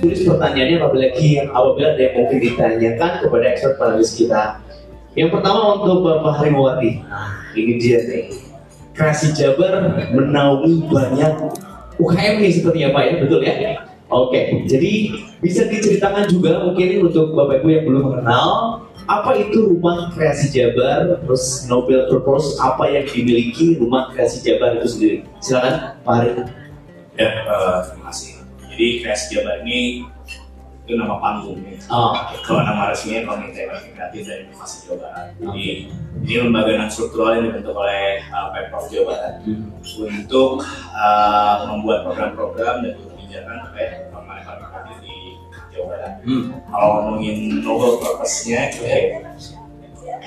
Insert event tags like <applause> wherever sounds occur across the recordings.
tulis pertanyaannya apabila apabila ada yang mungkin ditanyakan kepada expert panelis kita. Yang pertama untuk Bapak Harimawati. Nah, ini dia nih. Kreasi Jabar menaungi banyak UKM nih sepertinya Pak ya, betul ya? Oke, jadi bisa diceritakan juga mungkin untuk Bapak Ibu yang belum mengenal apa itu Rumah Kreasi Jabar, terus Nobel Purpose, apa yang dimiliki Rumah Kreasi Jabar itu sendiri. Silakan Pak Harim. Ya, uh, terima kasih. Jadi Kreasi Jabar ini itu nama panggung ya. Oh. Kalau nama resminya Komite Ekonomi Kreatif dan Inovasi Jawa Barat. Jadi ini lembaga non struktural yang dibentuk oleh uh, Pemprov Jawa Barat Hmm. untuk uh, membuat program-program dan kebijakan terkait ekonomi kreatif di Jawa Barat. Hmm. Kalau ngomongin novel purpose-nya, kayak-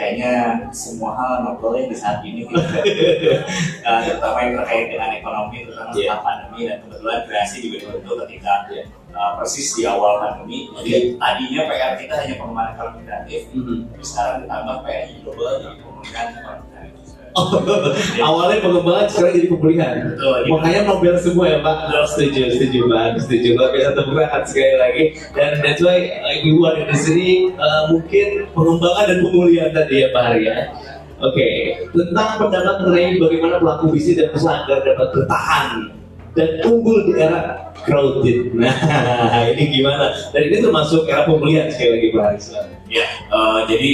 kayaknya semua hal novelnya di saat ini gitu. Uh, <laughs> terutama yang terkait dengan ekonomi, terutama Iya. setelah pandemi dan kebetulan kreasi juga dibentuk ketika Iya. uh, persis di awal pandemi. Jadi tadinya PR kita hanya pengembangan ekonomi kreatif, Hmm. tapi sekarang ditambah PR global jadi ekonomi kreatif. <laughs> Awalnya pengembangan sekarang jadi pemulihan. Gitu. Makanya Nobel semua ya Pak. Setuju, setuju Pak, setuju. Luar biasa tepuk tangan sekali lagi. Dan that's why uh, ibu ada di sini uh, mungkin pengembangan dan pemulihan tadi ya Pak Hari ya. Oke, tentang pendapat mengenai bagaimana pelaku bisnis dan usaha agar dapat bertahan dan unggul di era crowded. <laughs> Nah, ini gimana? Dan ini termasuk era pemulihan sekali lagi Pak silakan. Ya, eh, jadi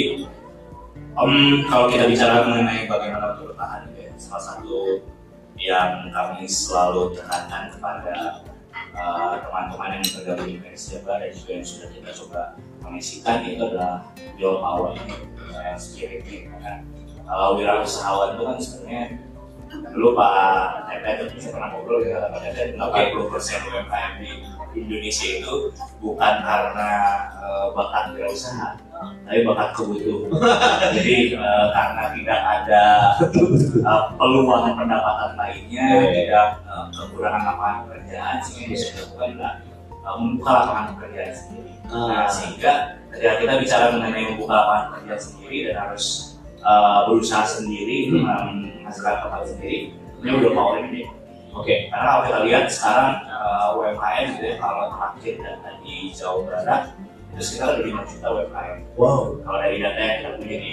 em, kalau kita bicara mengenai bagaimana untuk bertahan, ya, salah satu yang kami selalu tekankan kepada eh, teman-teman yang tergabung di PSJ dan juga yang sudah kita coba kondisikan itu adalah will power ini, spirit ini. Karena uh, wirausahawan itu kan sebenarnya dulu Pak Tete itu saya pernah ngobrol ya Pak Tete 80 persen UMKM di Indonesia itu bukan karena eh, bakat wirausaha tapi bakat kebutuhan <laughs> jadi eh, karena tidak ada eh, peluang pendapatan lainnya tidak eh, kekurangan lapangan pekerjaan sehingga bisa dilakukan adalah eh, membuka lapangan pekerjaan sendiri nah, Ah. sehingga ketika kita bicara mengenai membuka lapangan pekerjaan sendiri dan harus eh, berusaha sendiri Hmm. menghasilkan kapal sendiri ini udah power ini Oke. karena kalau kita lihat sekarang uh, UMKM gitu ya kalau terakhir data di Jawa Barat itu sekitar ada 5 juta UMKM Wow. kalau dari data yang kita punya di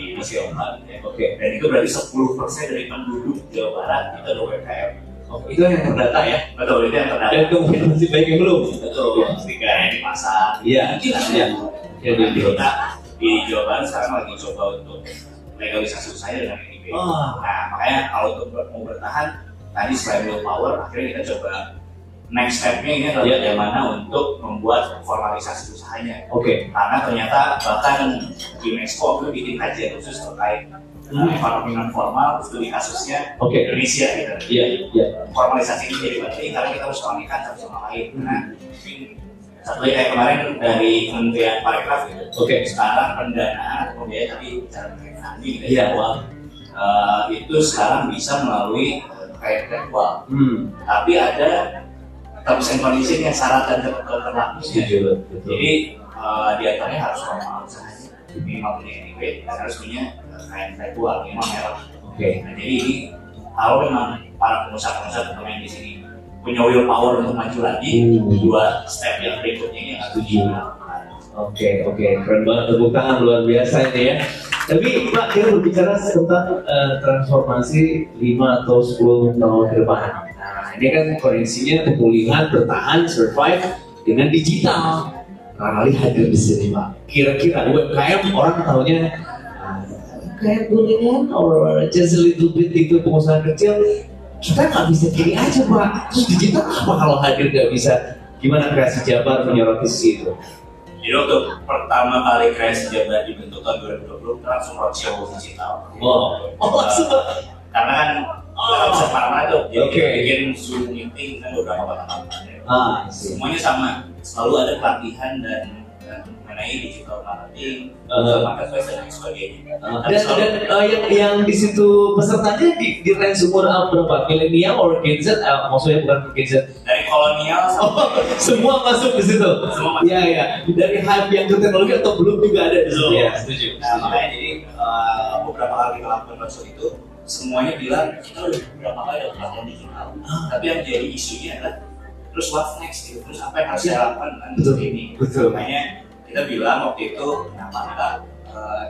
gitu ya. Oke. dan itu berarti 10% dari penduduk Jawa Barat itu adalah UMKM Oke, itu yang terdata ya. betul itu yang terdata Dan kemudian masih banyak yang belum. betul ketika di pasar Iya. ada Iya. yang nanti kita di Jawa Barat sekarang lagi coba untuk legalisasi usahanya dengan NIB Ah. nah makanya kalau untuk mau bertahan tadi selain willpower akhirnya kita coba next stepnya ini adalah Iya. bagaimana untuk membuat formalisasi usahanya Oke. karena ternyata bahkan UNESCO itu bikin kajian khusus terkait Hmm. ekonomi non formal studi kasusnya Oke. Indonesia gitu Iya, iya. formalisasi ini jadi penting karena kita harus komunikasi satu sama lain nah mungkin satu kayak kemarin dari Kementerian Parekraf gitu Oke. sekarang pendanaan atau pembiayaan tapi mengenai funding gitu ya awal uh, itu sekarang bisa melalui uh, kayak virtual Hmm. tapi ada terms and condition yang syarat dan terlaku Setuju. Betul. jadi uh, di antaranya harus formal usahanya minimal punya NIB dan harus punya kayak virtual minimal merek Oke. nah jadi ini kalau memang para pengusaha-pengusaha terutama yang di sini punya willpower untuk maju lagi Hmm. dua step yang berikutnya ini harus dilakukan Oke, oke, keren banget tepuk tangan luar biasa ini ya. Tapi Pak, kita berbicara tentang eh, transformasi 5 atau 10 tahun ke depan. Ini kan koneksinya pemulihan, bertahan, survive dengan digital. Rally hadir di sini Pak. Kira-kira UMKM orang tahunya ah, kayak gorengan or just a little bit itu pengusaha kecil kita nggak bisa gini aja Pak. Terus digital apa kalau hadir nggak bisa? Gimana kreasi Jabar menyoroti sisi itu? jadi untuk pertama kali kreasi Jabar dibentuk tahun 2020 kita langsung roadshow digital Wow. Oh, langsung karena kan bisa ke mana-mana tuh jadi Oke. kita bikin zoom meeting kan beberapa kota-kota Ah, I see. semuanya sama selalu ada pelatihan dan, dan mengenai digital marketing Uh. marketplace dan lain sebagainya Ah, Tapi dan selalu- dan uh, yang yang di situ pesertanya di, di range umur uh, berapa? Milenial or Gen Z? Uh, maksudnya bukan Gen Z. dari kolonial <laughs> Oh, semua masuk di situ. Semua masuk. Iya iya. Dari hype yang ke teknologi atau belum juga ada di situ. Belum. Ya, setuju. Nah, makanya jadi uh, beberapa kali kita lakukan itu semuanya bilang kita udah beberapa kali ada pelatihan digital. Ah. Tapi yang jadi isunya adalah terus what's next gitu terus apa yang harus saya lakukan dengan Betul. ini Betul. makanya kita bilang waktu itu kenapa enggak eh,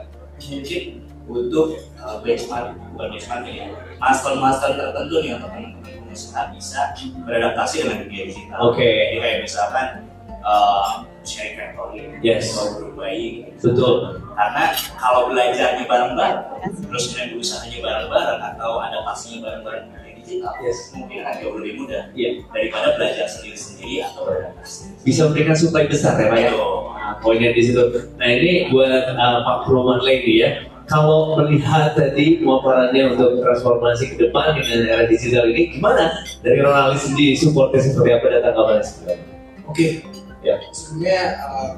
mungkin butuh eh, benchmark bukan benchmark ya master-master tertentu nih untuk teman-teman pengusaha bisa beradaptasi dengan dunia digital Oke. jadi kayak misalkan eh, sharing factory Yes. atau group buying gitu. Betul. karena kalau belajarnya bareng-bareng terus kemudian berusahanya bareng-bareng atau adaptasinya bareng-bareng dunia digital Yes. mungkin akan jauh lebih mudah Iya. daripada belajar sendiri-sendiri atau beradaptasi Bisa memberikan supply besar ya Pak ya. Nah, poinnya di situ. Nah ini buat uh, Pak Purwoman lagi ya. Kalau melihat tadi pemaparannya untuk transformasi ke depan dengan era digital ini, gimana dari Ronaldi sendiri supportnya seperti apa dan tanggapannya? Oke, Ya, sebelumnya uh,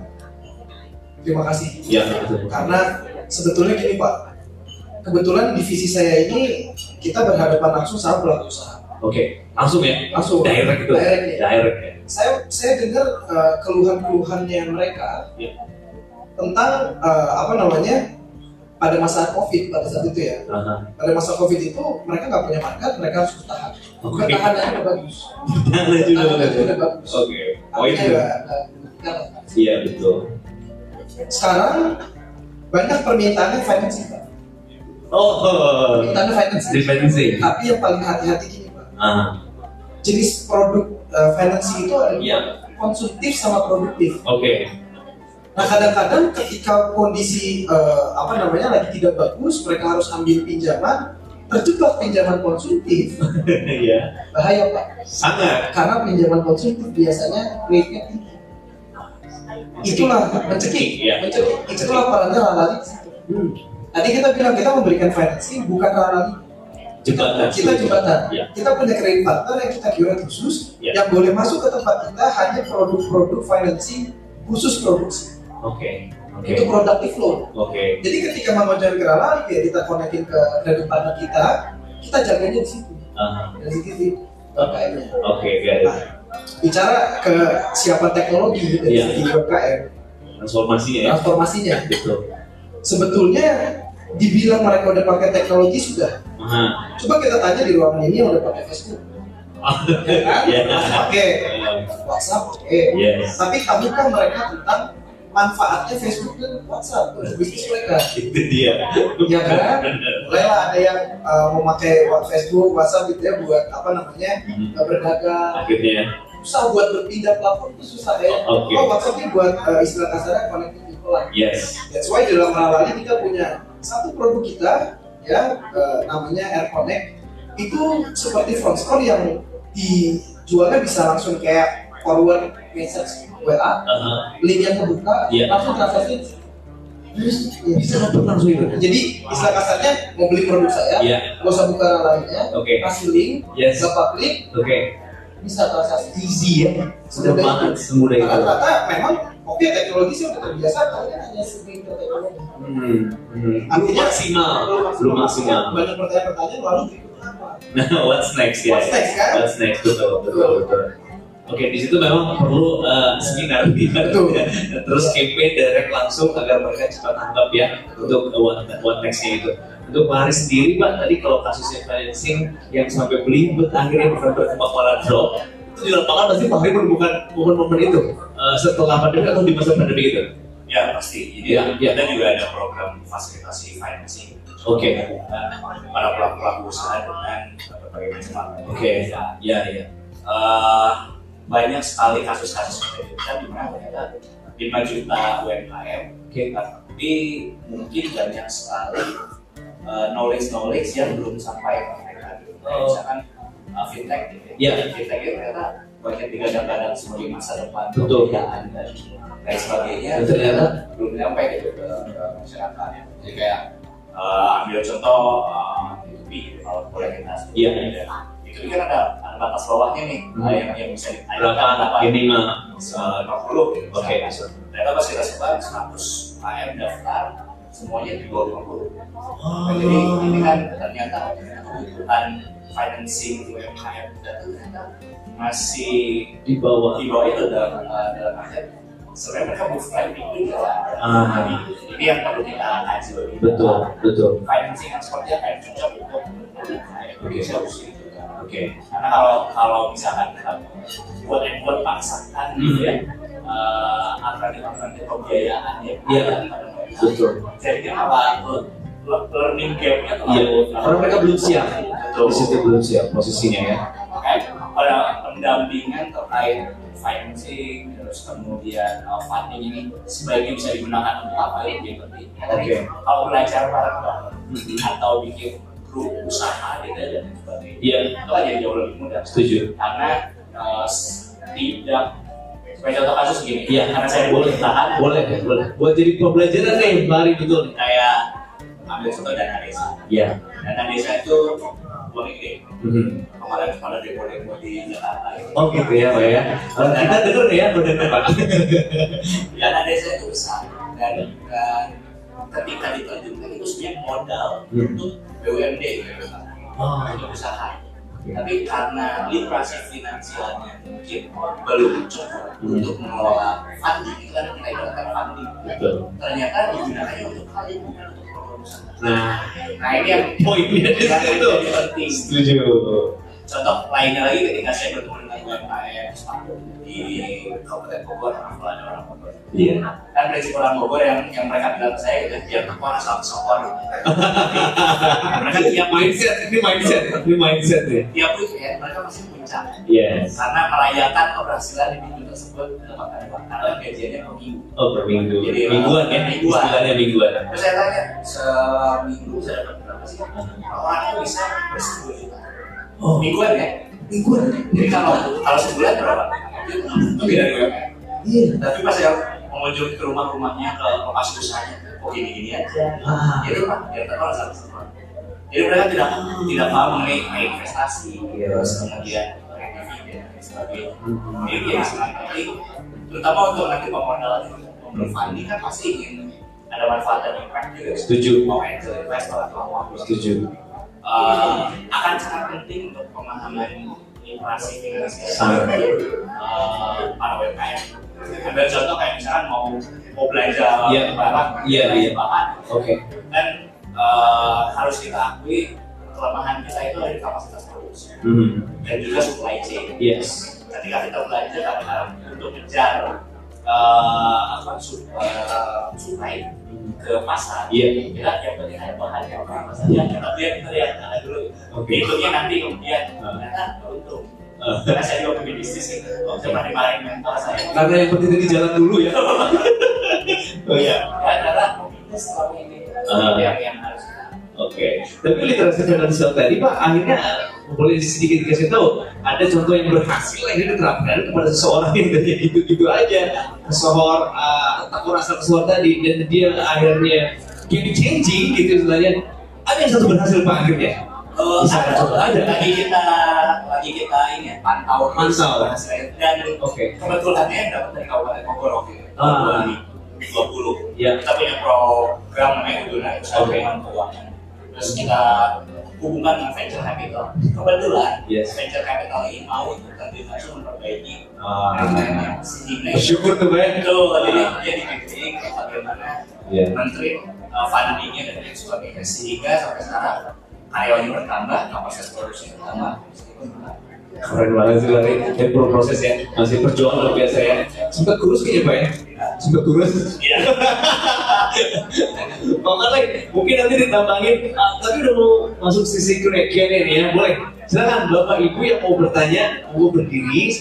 terima kasih. ya. Karena sebetulnya gini Pak, kebetulan divisi saya ini kita berhadapan langsung sama pelaku usaha. Oke, langsung ya, Langsung. direct itu, Direct ya. direct ya. Saya saya dengar uh, keluhan-keluhannya mereka Ya. tentang uh, apa namanya pada masa COVID pada saat itu ya. Aha. Pada masa COVID itu mereka nggak punya market, mereka harus bertahan. Oke. Bertahannya udah bagus. Bertahannya bagus. udah bagus. Oke, poin Artinya itu. nggak- nggak merugikan lah. Iya betul. Sekarang banyak permintaannya financing Pak. Oh, Permintaannya financing. defensing. Tapi yang paling hati-hati gini Pak. Ah, Jenis produk uh, financing itu ada Iya. konsumtif sama produktif. oke. Nah kadang-kadang ketika kondisi uh, apa namanya lagi tidak bagus, mereka harus ambil pinjaman, terjebak pinjaman konsumtif, <laughs> Iya, bahaya Pak. sangat. Karena pinjaman konsumtif biasanya rate-nya tinggi. Itulah mencekik, Iya. mencekik. Itulah perannya lalali. situ. Hmm. Tadi kita bilang kita memberikan financing bukan lalali. Jembatan. Kita jembatan. Iya. Kita punya kredit partner yang kita kira khusus Iya. yang boleh masuk ke tempat kita hanya produk-produk financing khusus produksi. Oke, oke, Itu productive loan. oke. Jadi ketika mau jalan ke lalali ya kita konekin ke kredit partner kita, kita jaganya di situ. Aha. Dari situ UMKM-nya. Oke, got it. Nah, bicara ke siapa teknologi dari Iya. segi UMKM, Transformasinya ya. transformasinya. Betul. Sebetulnya dibilang mereka udah pakai teknologi sudah. Aha. Coba kita tanya di ruangan ini yang udah pakai Facebook, <laughs> ya kan? Iya. Masih pakai WhatsApp, oke. Yes. Tapi kamu kan mereka tentang manfaatnya Facebook dan WhatsApp untuk bisnis mereka. Itu dia. Ya kan? Mulailah ada yang uh, memakai Facebook, WhatsApp gitu ya buat apa namanya Hmm. berdagang. Akhirnya. Susah buat berpindah platform itu susah ya. Oke. Oh WhatsApp ini buat uh, istilah kasarnya connecting people lah. Yes. That's why dalam Ralali kita punya satu produk kita ya uh, namanya Air Connect itu seperti front store yang dijualnya bisa langsung kayak forward message WA, Aha. link yang kebuka Iya. langsung transaksi. Terus ya, Bisa dapat langsung itu. jadi istilah kasarnya mau beli produk saya, nggak usah buka lainnya, Oke. kasih link, Yes. bapak klik, Oke. bisa transaksi. Easy ya. Sudah Semudah banget itu. semudah itu. Karena ternyata memang oke teknologi sih udah terbiasa, tapi hanya sering ke teknologi. Hmm. hmm. Belum Artinya- maksimal. Belum maksimal. Banyak pertanyaan-pertanyaan lalu berikutnya apa? Nah, <laughs> what's next ya? What's next, kan? What's next betul betul betul. Oke, di situ memang perlu uh, seminar ya. Betul. <laughs> Terus campaign direct langsung agar mereka cepat tanggap ya untuk uh, what, what nextnya itu. Untuk Pak Haris sendiri Pak, tadi kalau kasusnya financing yang sampai beli bet akhirnya bukan berkembang malah drop, itu di lapangan pasti Pak Haris menemukan momen-momen itu uh, setelah pandemi atau di masa pandemi itu. Ya pasti. Jadi Ya, ya. kita juga ada program fasilitasi financing. Oke. Nah, para pelaku pelaku usaha dengan berbagai macam. Oke, ya ya. Eh, banyak sekali kasus-kasus seperti itu kan di mana ternyata 5 juta UMKM Oke. tapi mungkin banyak sekali knowledge knowledge yang belum sampai ke mereka gitu. Oh. misalkan uh, fintech gitu Iya. fintech itu ternyata banyak digadang-gadang sebagai masa depan Betul. pekerjaan dan lain sebagainya Dan ternyata belum nyampe gitu ke, ke masyarakat jadi kayak uh, ambil contoh uh, B2B gitu, kalau boleh kita sebut. Iya. Itu kan ada ada batas bawahnya nih Hmm. yang yang bisa berapa minimal? Uh, 50 gitu. Oke. Ternyata pas kita sebar 100 AM daftar semuanya di bawah 50. Oh. Jadi ini kan ternyata kebutuhan financing UMKM tuh ternyata masih di bawah. di bawah itu dalam uh, dalam artian sebenarnya mereka butuh funding juga Ah. Jadi, ini yang perlu kita kaji Betul, betul. financing yang seperti apa yang cocok untuk usul itu Oke. karena kalau kalau misalkan kita buat and gitu ya uh, alternatif-alternatif pembiayaan ya Iya. Betul. Jadi le- learning gap-nya Iya, terlalu karena mereka belum siap. Betul. Di situ belum siap posisinya ya. Makanya pada pendampingan terkait financing terus kemudian uh, funding ini sebaiknya bisa digunakan untuk apa yang lebih penting. Oke. Kalau belajar bareng-bareng Mhm. atau bikin grup usaha gitu dan sebagainya. Iya. Itu kan jadi jauh lebih mudah. Setuju. Karena uh, tidak sebagai contoh kasus gini, Iya. karena saya boleh tahan, Boleh, boleh. Buat jadi pembelajaran nih, mari betul. kayak ambil contoh dana desa. Iya. Dana desa itu boleh gede. Mhm. Kemarin pada demo-demo di Jakarta. Oh gitu ya, Pak ya. Kalau kita denger nih ya, benar Pak. <laughs> dana desa itu besar dan, dan ketika diterjunkan itu sebenarnya modal Hmm. untuk BUMD gitu, Oh. untuk usaha. Tapi karena literasi finansialnya mungkin belum cukup Hmm. untuk mengelola funding, itu kan kita ibaratkan funding. Betul. Ternyata digunakannya untuk hal yang bukan untuk. Nah, Nah ini yang poinnya <laughs> di yang situ. jadi penting. Setuju. Contoh lainnya lagi ketika saya bertemu UMKM di Kabupaten Bogor, ada orang Bogor. Iya. kan prinsip orang Bogor yang yang mereka bilang ke saya gitu biar tekon asal sokon mereka tiap mindset, ini mindset, ini mindset ya. tiap weekend mereka masih puncak Yes. karena merayakan keberhasilan di minggu tersebut mendapatkan uang karena gajiannya per minggu Oh per minggu. Jadi, Mingguan ya, mingguan. istilahnya mingguan. terus saya tanya seminggu bisa dapat berapa sih orang itu bisa bersepuluh juta Oh. mingguan ya Mingguan. jadi kalau kalau sebulan berapa lebih dari Iya. tapi pas saya mengunjungi ke rumah-rumahnya ke lokasi usahanya kok gini-gini aja Ah. jadi apa ya terkenal satu sama jadi mereka tidak tidak paham mengenai investasi Iya. terus kemudian sebagainya Hmm. ini jadi sangat penting terutama untuk nanti pemodalan membeli funding kan pasti ingin ada manfaat dan impact juga Setuju. mau angel investor atau apa Setuju. Eh, akan sangat penting untuk pemahaman inflasi finansial Sangat. eh, para UMKM ambil contoh kayak misalkan mau mau belanja Iya. barang Iya, iya. bahan Oke. dan eh, harus kita akui kelemahan kita itu ada di kapasitas produksi Hmm. dan juga supply chain. Yes. Ketika kita belanja kadang-kadang untuk mengejar eh, apa eh, supply ke pasar, Iya. kita yang penting ada bahannya apa saja. Kita lihat kita lihat ada dulu. Oke. Hitungnya nanti kemudian Ah. ternyata untung. Ah. Karena saya juga punya bisnis itu. Cuma dimarahin mentor saya. Karena yang penting tadi jalan dulu ya. <laughs> oh iya. Ya, karena bisnis selama ini Ah. Tapi literasi finansial tadi Pak akhirnya boleh sedikit dikasih tahu ada contoh yang berhasil yang diterapkan kepada seseorang <laughs> yang tadi gitu-gitu aja kesohor uh, takut asal kesohor tadi dan dia akhirnya game changing gitu istilahnya ada yang satu berhasil Pak akhirnya Oh, Bisa ada, ada. Lagi kita lagi kita ini ya, pantau Pantau. dan Oke. kebetulannya yang dapat dari Kabupaten Bogor waktu itu Ah. 2020. Ya. Kita punya program namanya Uduna Usaha. Keuangan Keuangan. Terus kita hubungkan dengan venture capital. Kebetulan Yes. venture capital ini mau terjun langsung memperbaiki Ah. programnya sehingga bersyukur tuh Pak ya. itu jadi dia di briefing bagaimana Iya. menteri uh, fundingnya dan lain sebagainya sehingga sampai sekarang karyawannya bertambah kapasitas produksi bertambah Keren banget sih Lari, yang proses ya, masih perjuangan luar biasa ya. Sempat kurus kayaknya Pak ya? Sempat kurus? Iya. <laughs> Makanya mungkin nanti ditambahin, ah, tapi udah mau masuk sisi Q&A ya, boleh. Silakan Bapak Ibu yang mau bertanya, mau berdiri.